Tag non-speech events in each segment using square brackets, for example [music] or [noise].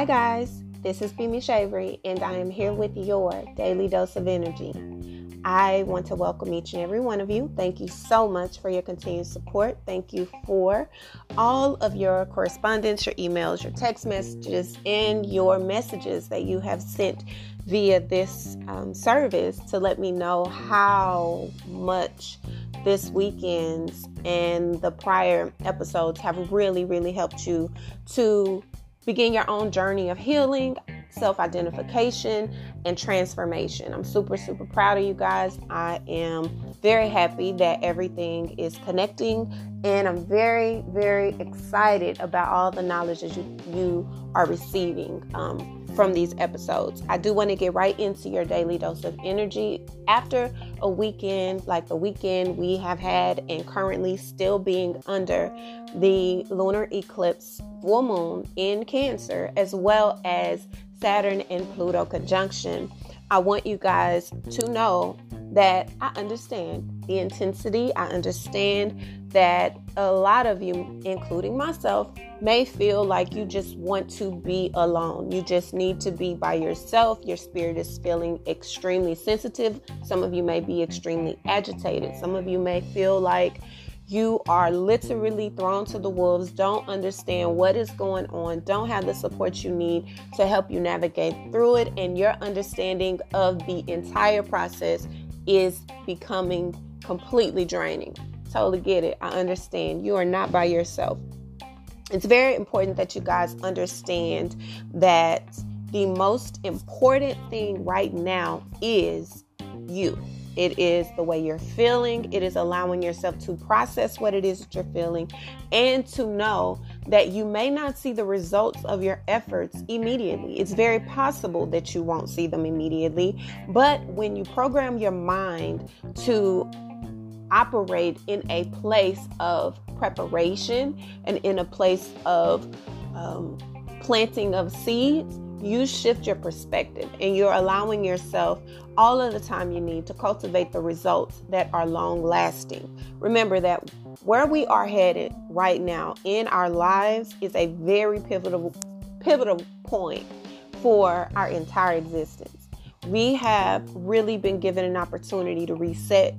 Hi, guys. This is Bimi Shavery, and I am here with your daily dose of energy. I want to welcome each and every one of you. Thank you so much for your continued support. Thank you for all of your correspondence, your emails, your text messages, and your messages that you have sent via this um, service to let me know how much this weekend's and the prior episodes have really, really helped you to begin your own journey of healing, self identification, and transformation. I'm super, super proud of you guys. I am very happy that everything is connecting, and I'm very, very excited about all the knowledge that you, you are receiving. Um, from these episodes. I do want to get right into your daily dose of energy. After a weekend, like the weekend we have had, and currently still being under the lunar eclipse full moon in Cancer, as well as Saturn and Pluto conjunction, I want you guys to know that I understand the intensity. I understand that a lot of you, including myself, may feel like you just want to be alone. You just need to be by yourself. Your spirit is feeling extremely sensitive. Some of you may be extremely agitated. Some of you may feel like you are literally thrown to the wolves, don't understand what is going on, don't have the support you need to help you navigate through it, and your understanding of the entire process is becoming completely draining. Totally get it. I understand. You are not by yourself. It's very important that you guys understand that the most important thing right now is you. It is the way you're feeling. It is allowing yourself to process what it is that you're feeling and to know that you may not see the results of your efforts immediately. It's very possible that you won't see them immediately, but when you program your mind to operate in a place of preparation and in a place of um, planting of seeds, you shift your perspective and you're allowing yourself all of the time you need to cultivate the results that are long lasting. Remember that where we are headed right now in our lives is a very pivotal pivotal point for our entire existence. We have really been given an opportunity to reset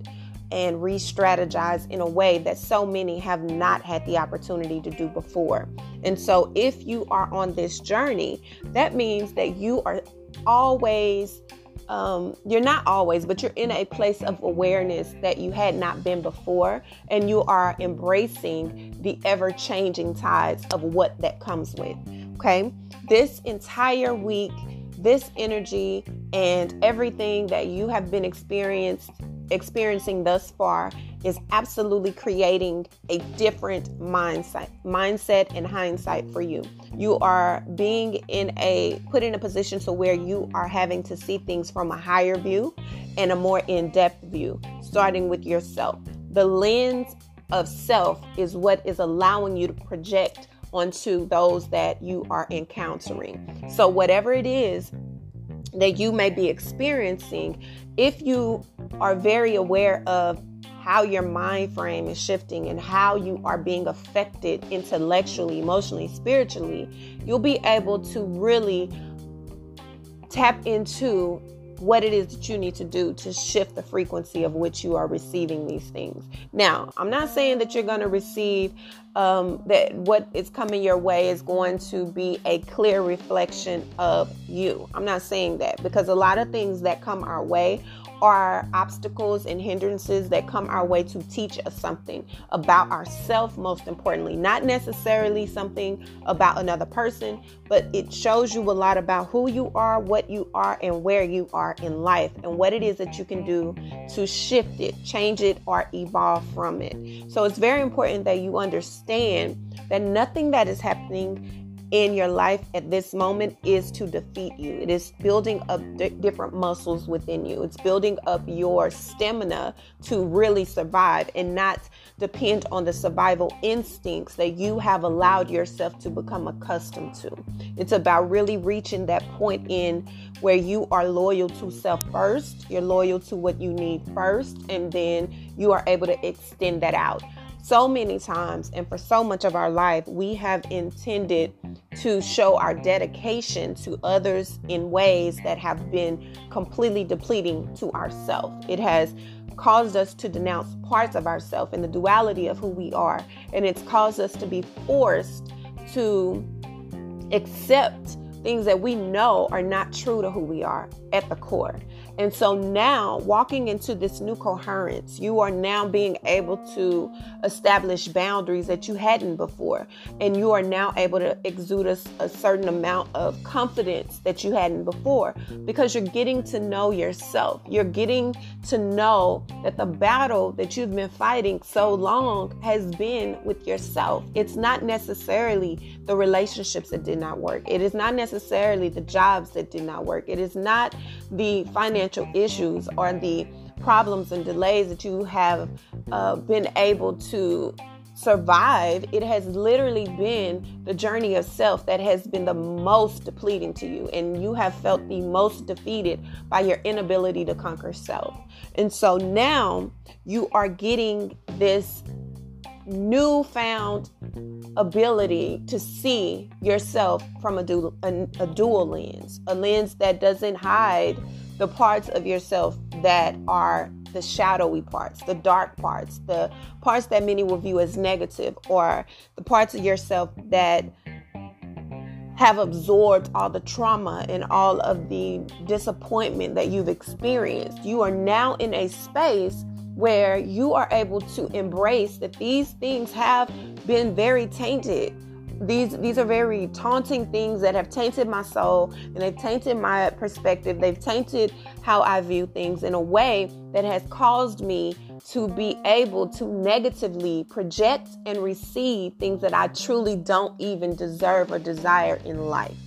and re strategize in a way that so many have not had the opportunity to do before. And so, if you are on this journey, that means that you are always, um, you're not always, but you're in a place of awareness that you had not been before, and you are embracing the ever changing tides of what that comes with. Okay, this entire week, this energy and everything that you have been experienced experiencing thus far is absolutely creating a different mindset mindset and hindsight for you. You are being in a put in a position to where you are having to see things from a higher view and a more in-depth view starting with yourself. The lens of self is what is allowing you to project onto those that you are encountering. So whatever it is that you may be experiencing if you are very aware of how your mind frame is shifting and how you are being affected intellectually, emotionally, spiritually, you'll be able to really tap into what it is that you need to do to shift the frequency of which you are receiving these things. Now, I'm not saying that you're going to receive um, that what is coming your way is going to be a clear reflection of you. I'm not saying that because a lot of things that come our way are obstacles and hindrances that come our way to teach us something about ourselves, most importantly. Not necessarily something about another person, but it shows you a lot about who you are, what you are, and where you are in life, and what it is that you can do to shift it, change it, or evolve from it. So it's very important that you understand that nothing that is happening in your life at this moment is to defeat you. It is building up different muscles within you. It's building up your stamina to really survive and not depend on the survival instincts that you have allowed yourself to become accustomed to. It's about really reaching that point in where you are loyal to self first, you're loyal to what you need first, and then you are able to extend that out. So many times and for so much of our life, we have intended to show our dedication to others in ways that have been completely depleting to ourselves. It has caused us to denounce parts of ourselves and the duality of who we are. And it's caused us to be forced to accept things that we know are not true to who we are at the core. And so now, walking into this new coherence, you are now being able to establish boundaries that you hadn't before. And you are now able to exude a, a, certain amount of confidence that you hadn't before because you're getting to know yourself. You're getting to know that the battle that you've been fighting so long has been with yourself. It's not necessarily the relationships that did not work, it is not necessarily the jobs that did not work, it is not the financial issues or the problems and delays that you have uh, been able to survive, it has literally been the journey of self that has been the most depleting to you. And you have felt the most defeated by your inability to conquer self. And so now you are getting this newfound ability to see yourself from a dual, a, a dual lens, a lens that doesn't hide the parts of yourself that are the shadowy parts, the dark parts, the parts that many will view as negative, or the parts of yourself that have absorbed all the trauma and all of the disappointment that you've experienced. You are now in a space where you are able to embrace that these things have been very tainted. These these are very taunting things that have tainted my soul and they've tainted my perspective. They've tainted how I view things in a way that has caused me to be able to negatively project and receive things that I truly don't even deserve or desire in life.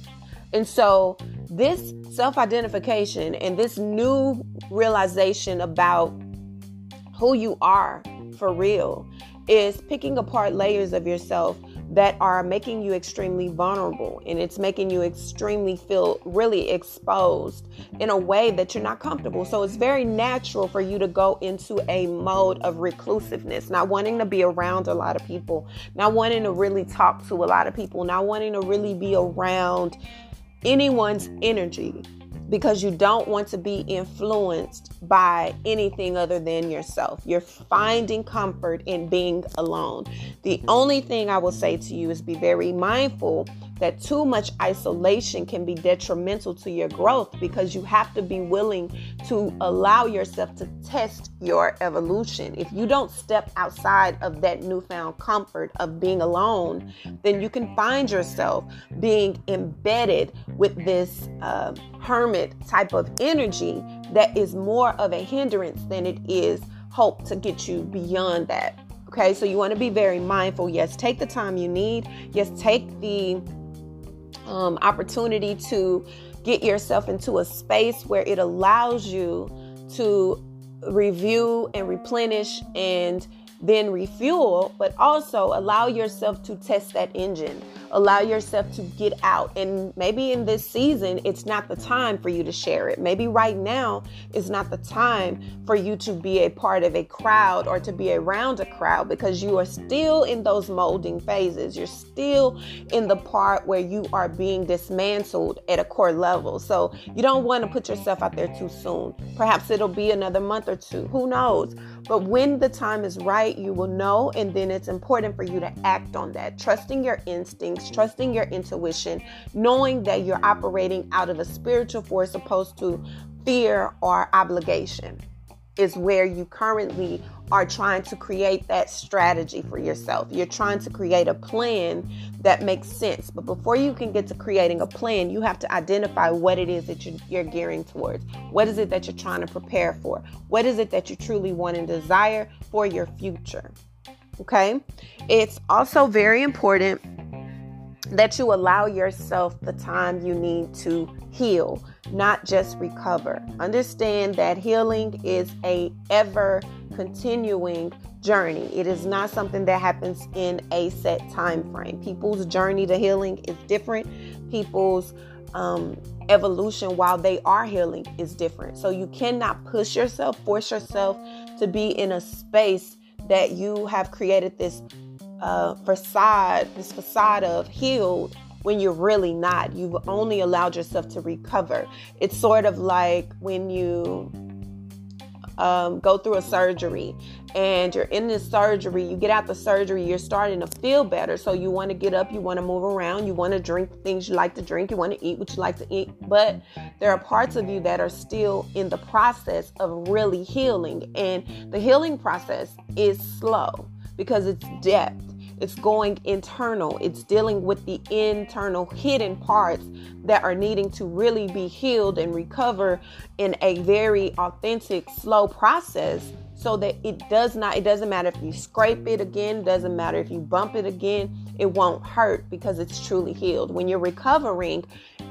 And so, this self identification and this new realization about who you are for real is picking apart layers of yourself that are making you extremely vulnerable and it's making you extremely feel really exposed in a way that you're not comfortable. So it's very natural for you to go into a mode of reclusiveness, not wanting to be around a lot of people, not wanting to really talk to a lot of people, not wanting to really be around anyone's energy because you don't want to be influenced by anything other than yourself. You're finding comfort in being alone. The only thing I will say to you is be very mindful that too much isolation can be detrimental to your growth because you have to be willing to allow yourself to test your evolution. If you don't step outside of that newfound comfort of being alone, then you can find yourself being embedded with this uh, hermit type of energy that is more of a hindrance than it is hope to get you beyond that. Okay, so you want to be very mindful. Yes, take the time you need. Yes, take the um, opportunity to get yourself into a space where it allows you to review and replenish and then refuel, but also allow yourself to test that engine allow yourself to get out. And maybe in this season, it's not the time for you to share it. Maybe right now is not the time for you to be a part of a crowd or to be around a crowd because you are still in those molding phases. You're still in the part where you are being dismantled at a core level. So you don't want to put yourself out there too soon. Perhaps it'll be another month or two. Who knows? But when the time is right, you will know. And then it's important for you to act on that, trusting your instincts trusting your intuition, knowing that you're operating out of a spiritual force opposed to fear or obligation is where you currently are trying to create that strategy for yourself. You're trying to create a plan that makes sense. But before you can get to creating a plan, you have to identify what it is that you're, gearing towards. What is it that you're trying to prepare for? What is it that you truly want and desire for your future? Okay. It's also very important that you allow yourself the time you need to heal not just recover. Understand that healing is a ever continuing journey. It is not something that happens in a set time frame people's journey to healing is different. People's um, evolution while they are healing is different. So you cannot push yourself force yourself to be in a space that you have created this uh, facade, this facade of healed when you're really not. You've only allowed yourself to recover. It's sort of like when you um, go through a surgery and you're in this surgery, you get out the surgery, you're starting to feel better. So you want to get up, you want to move around, you want to drink things you like to drink, you want to eat what you like to eat. But there are parts of you that are still in the process of really healing. And the healing process is slow because it's depth. It's going internal. It's dealing with the internal hidden parts that are needing to really be healed and recover in a very authentic, slow process so that it does not, it doesn't matter if you scrape it again, doesn't matter if you bump it again, it won't hurt because it's truly healed. When you're recovering,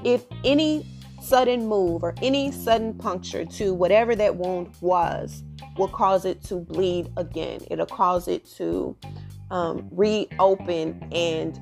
if any sudden move or any sudden puncture to whatever that wound was will cause it to bleed again. It'll cause it to um, reopen and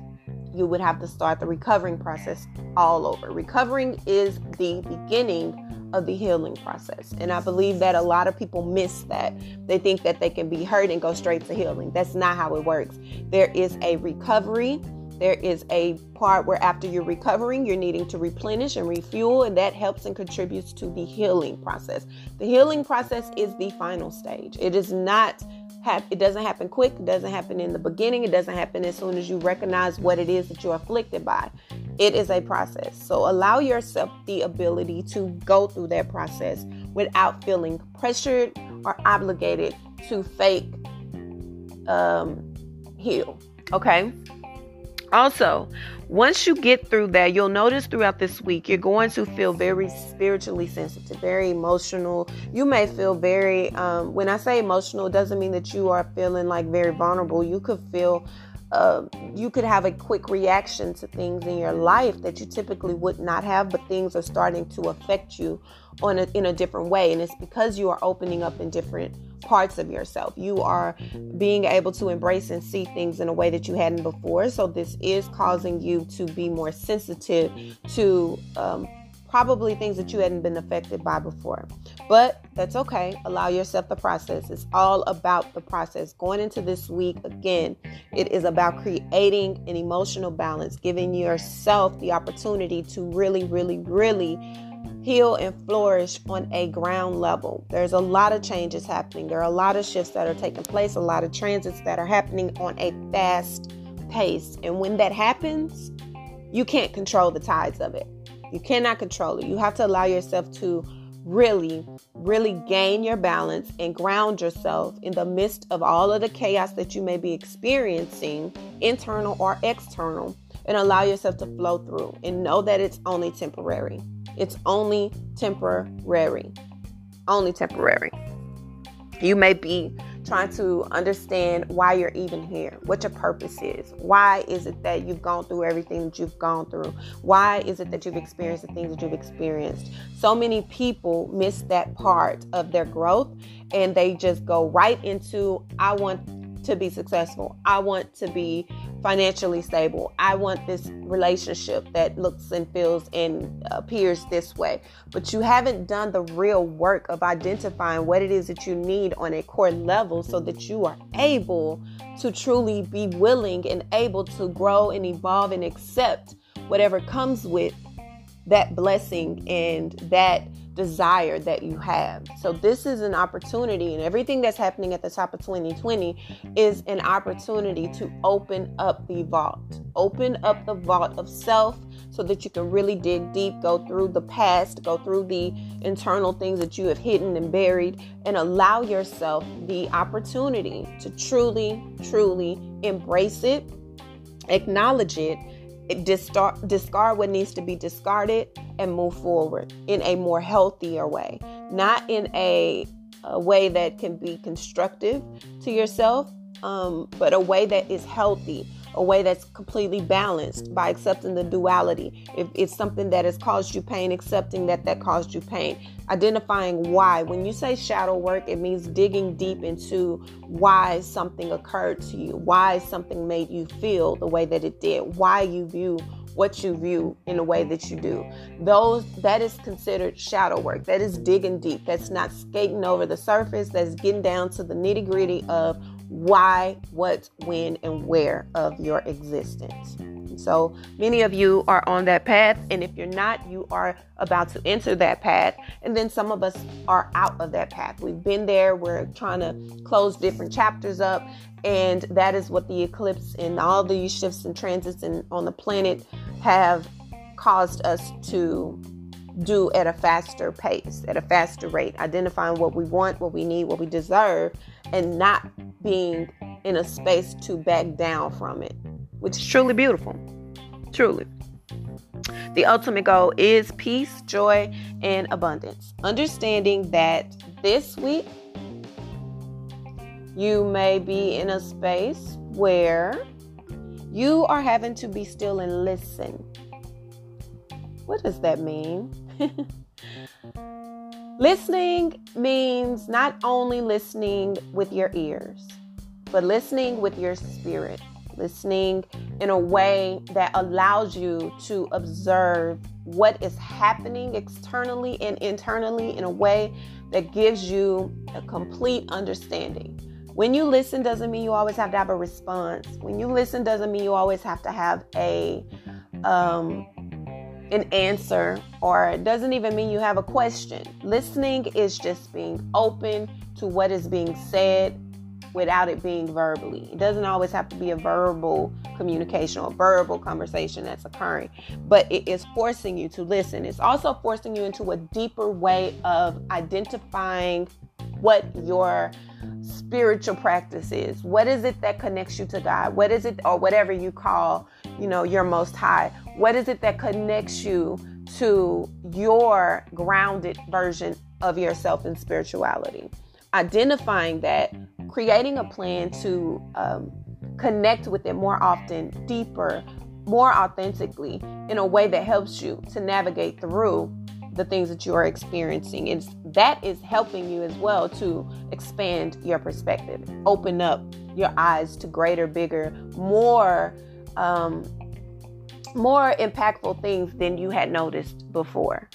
you would have to start the recovering process all over. Recovering is the beginning of the healing process. And I believe that a lot of people miss that. They think that they can be hurt and go straight to healing. That's not how it works. There is a recovery. There is a part where after you're recovering, you're needing to replenish and refuel, and that helps and contributes to the healing process. The healing process is the final stage. It is not it doesn't happen quick it doesn't happen in the beginning it doesn't happen as soon as you recognize what it is that you're afflicted by. It is a process. So allow yourself the ability to go through that process without feeling pressured or obligated to fake um, heal okay also once you get through that, you'll notice throughout this week, you're going to feel very spiritually sensitive, very emotional. You may feel very, um, when I say emotional, it doesn't mean that you are feeling like very vulnerable. You could feel uh, you could have a quick reaction to things in your life that you typically would not have, but things are starting to affect you on a, in a different way, and it's because you are opening up in different parts of yourself. You are being able to embrace and see things in a way that you hadn't before. So this is causing you to be more sensitive to um, probably things that you hadn't been affected by before. But that's okay. Allow yourself the process. It's all about the process. Going into this week, again, it is about creating an emotional balance, giving yourself the opportunity to really, really, really heal and flourish on a ground level. There's a lot of changes happening. There are a lot of shifts that are taking place, a lot of transits that are happening on a fast pace. And when that happens, you can't control the tides of it. You cannot control it. You have to allow yourself to really, really gain your balance and ground yourself in the midst of all of the chaos that you may be experiencing, internal or external, and allow yourself to flow through and know that it's only temporary. It's only temporary. Only temporary. You may be trying to understand why you're even here, what your purpose is. Why is it that you've gone through everything that you've gone through? Why is it that you've experienced the things that you've experienced? So many people miss that part of their growth and they just go right into, I want to be successful. I want to be financially stable. I want this relationship that looks and feels and appears this way. But you haven't done the real work of identifying what it is that you need on a core level so that you are able to truly be willing and able to grow and evolve and accept whatever comes with that blessing and that desire that you have. So this is an opportunity and everything that's happening at the top of 2020 is an opportunity to open up the vault. Open up the vault of self so that you can really dig deep, go through the past, go through the internal things that you have hidden and buried and allow yourself the opportunity to truly truly embrace it, acknowledge it discard, discard what needs to be discarded and move forward in a more healthier way, not in a, a way that can be constructive to yourself, um, but a way that is healthy, a way that's completely balanced by accepting the duality. If it's something that has caused you pain, accepting that that caused you pain, identifying why. When you say shadow work, it means digging deep into why something occurred to you, why something made you feel the way that it did, why you view what you view in the way that you do. Those that is considered shadow work. That is digging deep. That's not skating over the surface. That's getting down to the nitty gritty of why, what, when, and where of your existence. So many of you are on that path, and if you're not, you are about to enter that path. And then some of us are out of that path. We've been there, we're trying to close different chapters up, and that is what the eclipse and all these shifts and transits and on the planet have caused us to do at a faster pace, at a faster rate, identifying what we want, what we need, what we deserve, and not being in a space to back down from it, which is truly beautiful. Truly. The ultimate goal is peace, joy, and abundance. Understanding that this week you may be in a space where you are having to be still and listen. What does that mean? [laughs] listening means not only listening with your ears, but listening with your spirit, listening in a way that allows you to observe what is happening externally and internally in a way that gives you a complete understanding. When you listen doesn't mean you always have to have a response. When you listen doesn't mean you always have to have a um, an answer or it doesn't even mean you have a question. Listening is just being open to what is being said without it being verbally. It doesn't always have to be a verbal communication or verbal conversation that's occurring, but it is forcing you to listen. It's also forcing you into a deeper way of identifying what your spiritual practice is. What is it that connects you to God? What is it, or whatever you call, you know, your most high? What is it that connects you to your grounded version of yourself in spirituality? Identifying that, creating a plan to um, connect with it more often, deeper, more authentically, in a way that helps you to navigate through the things that you are experiencing. It's that is helping you as well to expand your perspective, open up your eyes to greater, bigger, more um, more impactful things than you had noticed before.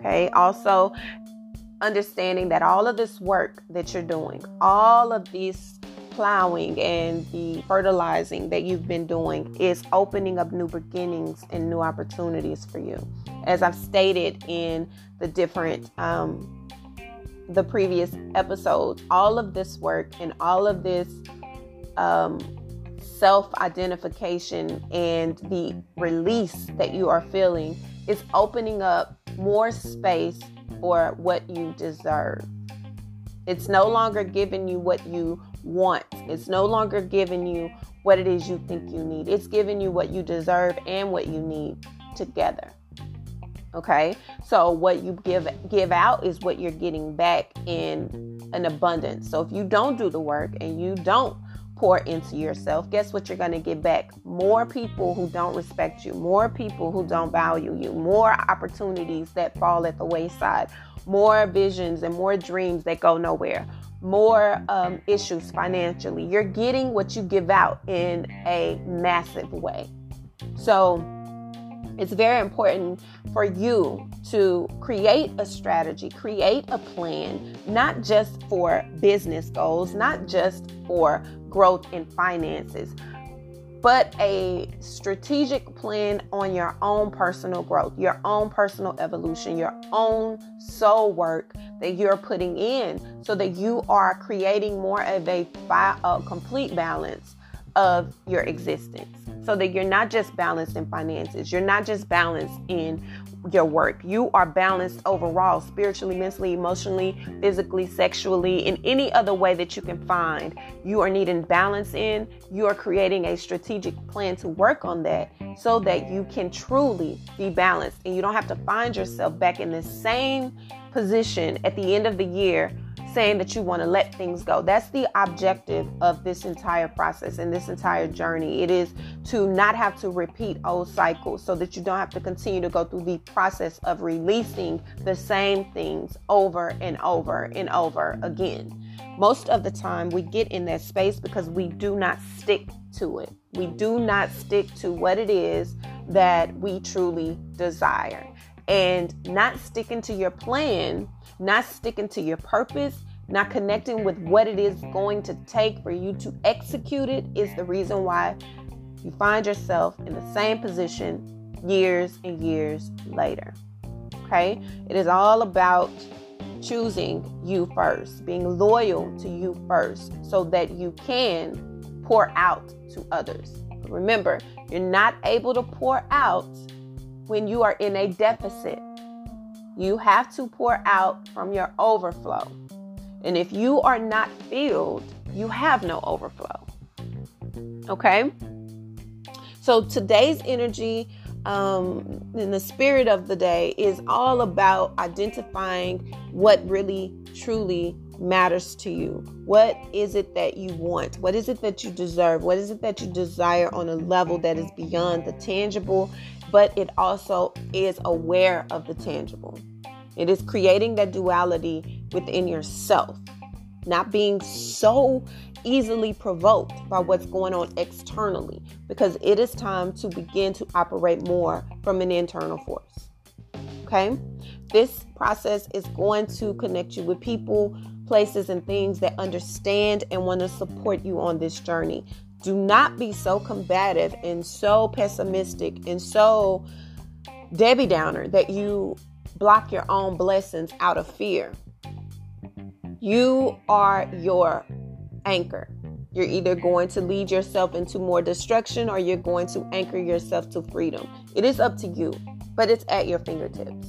Okay. Also, understanding that all of this work that you're doing, all of these plowing and the fertilizing that you've been doing is opening up new beginnings and new opportunities for you. As I've stated in the different, um, the previous episodes, all of this work and all of this um, self identification and the release that you are feeling is opening up more space for what you deserve. It's no longer giving you what you want. It's no longer giving you what it is you think you need. It's giving you what you deserve and what you need together. Okay? So what you give give out is what you're getting back in an abundance. So if you don't do the work and you don't pour into yourself, guess what you're going to get back? More people who don't respect you, more people who don't value you, more opportunities that fall at the wayside, more visions and more dreams that go nowhere, more um, issues financially. You're getting what you give out in a massive way. So, it's very important for you to create a strategy, create a plan, not just for business goals, not just for growth in finances, but a strategic plan on your own personal growth, your own personal evolution, your own soul work that you're putting in so that you are creating more of a, a complete balance of your existence. So that you're not just balanced in finances, you're not just balanced in your work. You are balanced mm-hmm. overall, spiritually, mentally, emotionally, physically, sexually, in any other way that you can find. You are needing balance in. You are creating a strategic plan to work on that so that you can truly be balanced and you don't have to find yourself back in the same position at the end of the year saying that you want to let things go. That's the objective of this entire process and this entire journey. It is to not have to repeat old cycles so that you don't have to continue to go through the process of releasing the same things over and over and over again. Most of the time, we get in that space because we do not stick to it. We do not stick to what it is that we truly desire. And not sticking to your plan not sticking to your purpose not connecting with what it is going to take for you to execute it is the reason why you find yourself in the same position years and years later. Okay? It is all about choosing you first, being loyal to you first, so that you can pour out to others. Remember, you're not able to pour out when you are in a deficit. You have to pour out from your overflow. And if you are not filled, you have no overflow. Okay? So today's energy um, in the spirit of the day is all about identifying what really truly matters to you. What is it that you want? What is it that you deserve? What is it that you desire on a level that is beyond the tangible, but it also is aware of the tangible? It is creating that duality within yourself, not being so easily provoked by what's going on externally because it is time to begin to operate more from an internal force. Okay? This process is going to connect you with people, places, and things that understand and want to support you on this journey. Do not be so combative and so pessimistic and so Debbie Downer that you block your own blessings out of fear. You are your anchor. You're either going to lead yourself into more destruction or you're going to anchor yourself to freedom. It is up to you, but it's at your fingertips.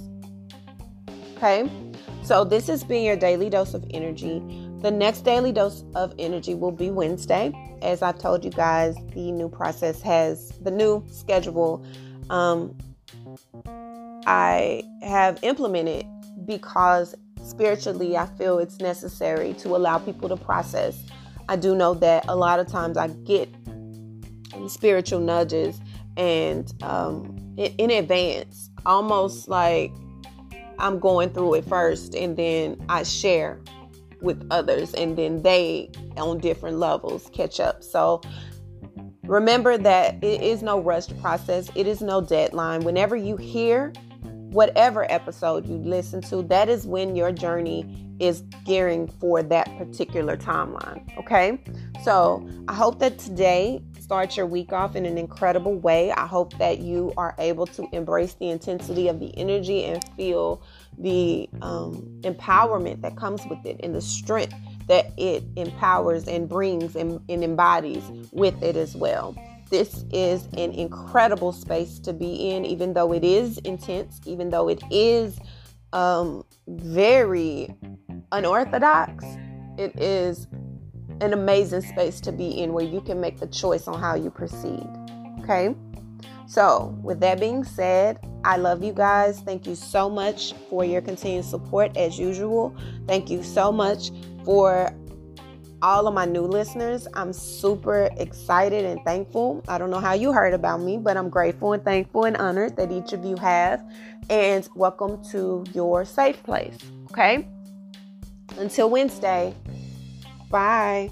Okay? So, this has been your daily dose of energy. The next daily dose of energy will be Wednesday. As I've told you guys, the new process has the new schedule. Um, I have implemented because spiritually I feel it's necessary to allow people to process I do know that a lot of times I get spiritual nudges and um, in, in advance, almost like I'm going through it first and then I share with others and then they on different levels catch up. So remember that it is no rushed process, it is no deadline. Whenever you hear whatever episode you listen to, that is when your journey is gearing for that particular timeline. Okay. So I hope that today starts your week off in an incredible way. I hope that you are able to embrace the intensity of the energy and feel the um, empowerment that comes with it and the strength that it empowers and brings and, and embodies with it as well. This is an incredible space to be in, even though it is intense, even though it is um, very unorthodox, it is an amazing space to be in where you can make the choice on how you proceed. Okay? So, with that being said, I love you guys. Thank you so much for your continued support as usual. Thank you so much for all of my new listeners. I'm super excited and thankful. I don't know how you heard about me, but I'm grateful and thankful and honored that each of you have. And welcome to your safe place. Okay? Until Wednesday, bye.